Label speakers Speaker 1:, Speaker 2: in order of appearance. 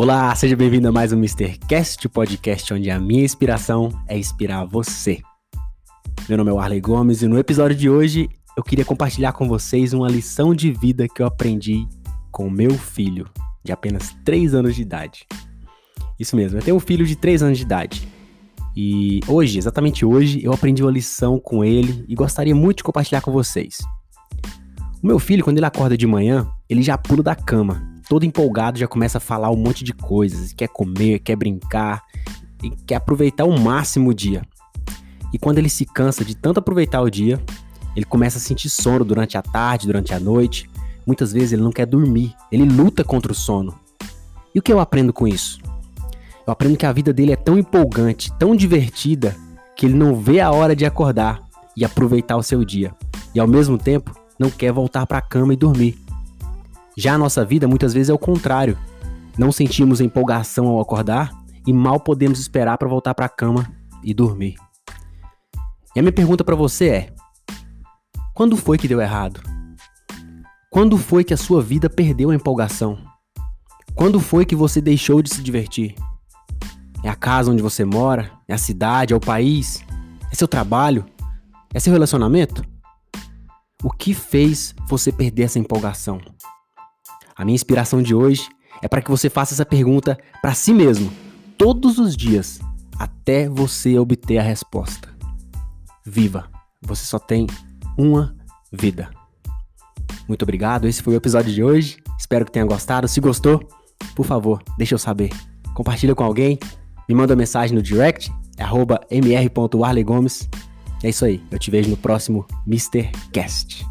Speaker 1: Olá, seja bem-vindo a mais um Mr. Cast, podcast onde a minha inspiração é inspirar você. Meu nome é Arley Gomes e no episódio de hoje eu queria compartilhar com vocês uma lição de vida que eu aprendi com meu filho, de apenas 3 anos de idade. Isso mesmo, eu tenho um filho de 3 anos de idade. E hoje, exatamente hoje, eu aprendi uma lição com ele e gostaria muito de compartilhar com vocês. O meu filho, quando ele acorda de manhã, ele já pula da cama, todo empolgado, já começa a falar um monte de coisas, quer comer, quer brincar, e quer aproveitar o máximo o dia. E quando ele se cansa de tanto aproveitar o dia, ele começa a sentir sono durante a tarde, durante a noite. Muitas vezes ele não quer dormir, ele luta contra o sono. E o que eu aprendo com isso? Eu aprendo que a vida dele é tão empolgante, tão divertida, que ele não vê a hora de acordar e aproveitar o seu dia. E ao mesmo tempo, não quer voltar para a cama e dormir. Já a nossa vida muitas vezes é o contrário. Não sentimos empolgação ao acordar e mal podemos esperar para voltar para a cama e dormir. E a minha pergunta para você é: quando foi que deu errado? Quando foi que a sua vida perdeu a empolgação? Quando foi que você deixou de se divertir? É a casa onde você mora? É a cidade? É o país? É seu trabalho? É seu relacionamento? O que fez você perder essa empolgação? A minha inspiração de hoje é para que você faça essa pergunta para si mesmo, todos os dias, até você obter a resposta. Viva! Você só tem uma vida. Muito obrigado, esse foi o episódio de hoje. Espero que tenha gostado. Se gostou, por favor, deixa eu saber. Compartilha com alguém, me manda uma mensagem no direct, é mr.arlegomes. É isso aí, eu te vejo no próximo Mr. Cast.